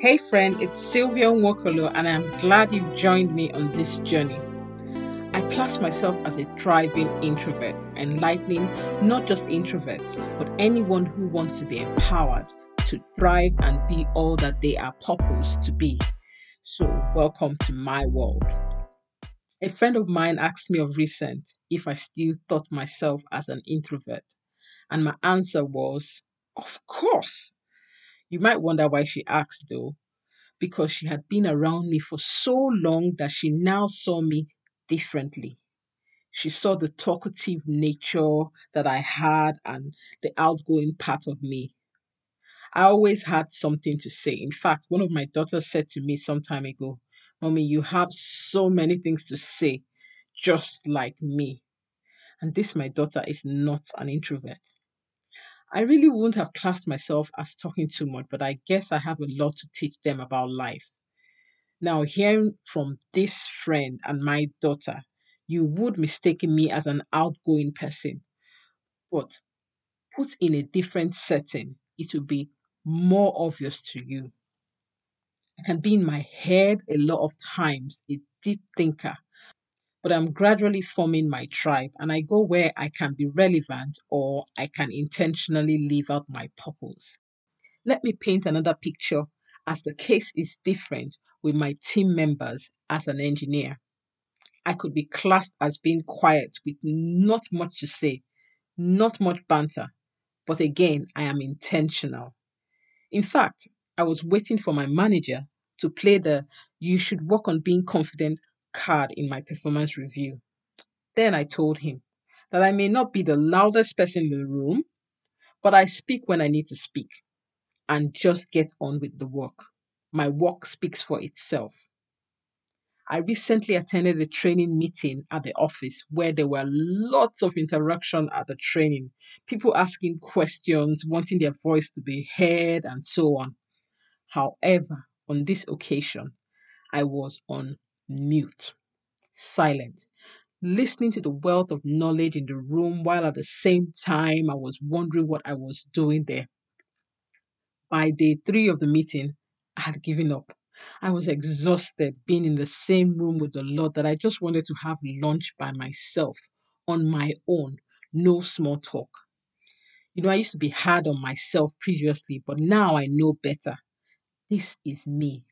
Hey friend, it's Sylvia Nwokolo and I'm glad you've joined me on this journey. I class myself as a thriving introvert, enlightening not just introverts, but anyone who wants to be empowered to thrive and be all that they are purposed to be. So, welcome to my world. A friend of mine asked me of recent if I still thought myself as an introvert, and my answer was, Of course. You might wonder why she asked though, because she had been around me for so long that she now saw me differently. She saw the talkative nature that I had and the outgoing part of me. I always had something to say. In fact, one of my daughters said to me some time ago, Mommy, you have so many things to say, just like me. And this, my daughter, is not an introvert. I really wouldn't have classed myself as talking too much, but I guess I have a lot to teach them about life. Now, hearing from this friend and my daughter, you would mistake me as an outgoing person. But put in a different setting, it will be more obvious to you. I can be in my head a lot of times, a deep thinker, but I'm gradually forming my tribe and I go where I can be relevant or I can intentionally live out my purpose. Let me paint another picture as the case is different with my team members as an engineer. I could be classed as being quiet with not much to say, not much banter, but again, I am intentional. In fact, I was waiting for my manager to play the you should work on being confident card in my performance review. Then I told him that I may not be the loudest person in the room, but I speak when I need to speak and just get on with the work. My work speaks for itself. I recently attended a training meeting at the office where there were lots of interaction at the training. People asking questions, wanting their voice to be heard, and so on. However, on this occasion, I was on mute, silent, listening to the wealth of knowledge in the room while at the same time I was wondering what I was doing there. By day three of the meeting, I had given up. I was exhausted being in the same room with the Lord that I just wanted to have lunch by myself, on my own, no small talk. You know, I used to be hard on myself previously, but now I know better. This is me.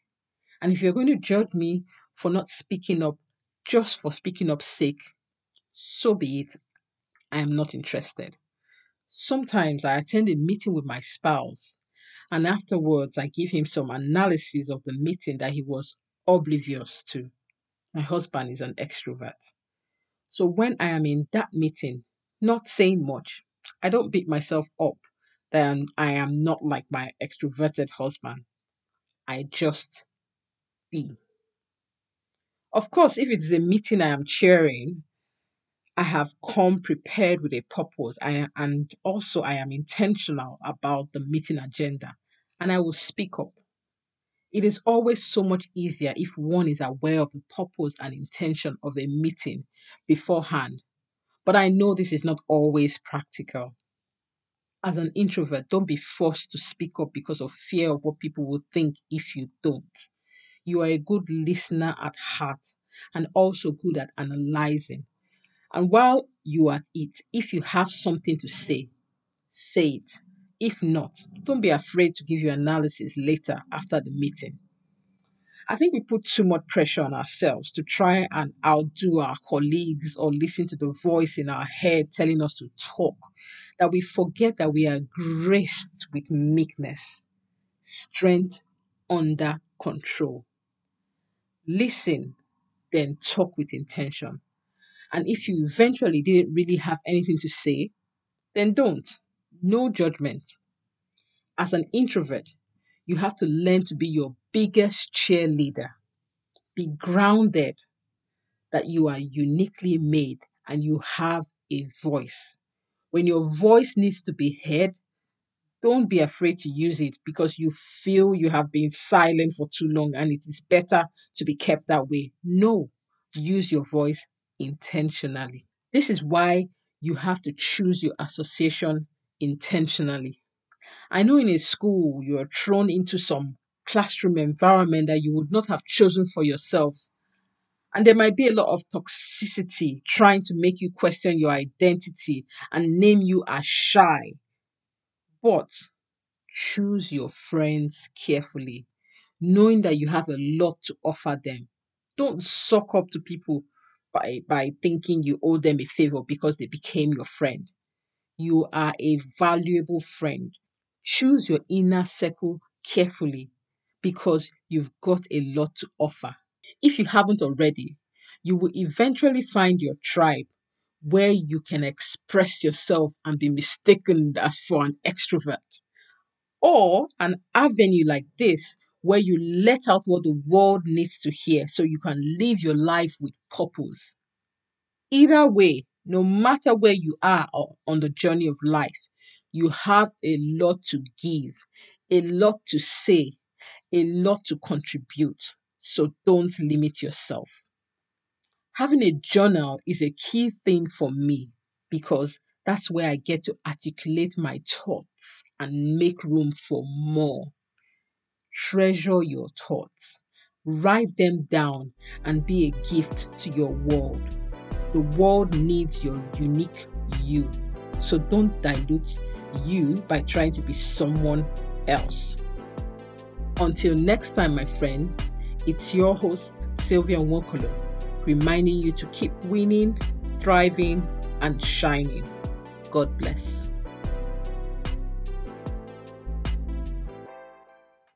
And if you're going to judge me for not speaking up just for speaking up's sake, so be it. I am not interested. Sometimes I attend a meeting with my spouse and afterwards I give him some analysis of the meeting that he was oblivious to. My husband is an extrovert. So when I am in that meeting, not saying much, I don't beat myself up that I am not like my extroverted husband. I just be. Of course, if it is a meeting I am chairing, I have come prepared with a purpose I, and also I am intentional about the meeting agenda and I will speak up. It is always so much easier if one is aware of the purpose and intention of a meeting beforehand. But I know this is not always practical. As an introvert, don't be forced to speak up because of fear of what people will think if you don't. You are a good listener at heart and also good at analyzing. And while you are at it, if you have something to say, say it. If not, don't be afraid to give your analysis later after the meeting. I think we put too much pressure on ourselves to try and outdo our colleagues or listen to the voice in our head telling us to talk, that we forget that we are graced with meekness, strength under control. Listen, then talk with intention. And if you eventually didn't really have anything to say, then don't. No judgment. As an introvert, you have to learn to be your biggest cheerleader. Be grounded that you are uniquely made and you have a voice. When your voice needs to be heard, don't be afraid to use it because you feel you have been silent for too long and it is better to be kept that way. No, use your voice intentionally. This is why you have to choose your association intentionally. I know in a school you are thrown into some classroom environment that you would not have chosen for yourself. And there might be a lot of toxicity trying to make you question your identity and name you as shy. But choose your friends carefully, knowing that you have a lot to offer them. Don't suck up to people by, by thinking you owe them a favor because they became your friend. You are a valuable friend. Choose your inner circle carefully because you've got a lot to offer. If you haven't already, you will eventually find your tribe where you can express yourself and be mistaken as for an extrovert. Or an avenue like this where you let out what the world needs to hear so you can live your life with purpose. Either way, no matter where you are on the journey of life, you have a lot to give, a lot to say, a lot to contribute. So don't limit yourself. Having a journal is a key thing for me because that's where I get to articulate my thoughts and make room for more. Treasure your thoughts, write them down, and be a gift to your world. The world needs your unique you. So don't dilute you by trying to be someone else. Until next time, my friend, it's your host, Sylvia Nwokolo, reminding you to keep winning, thriving, and shining. God bless.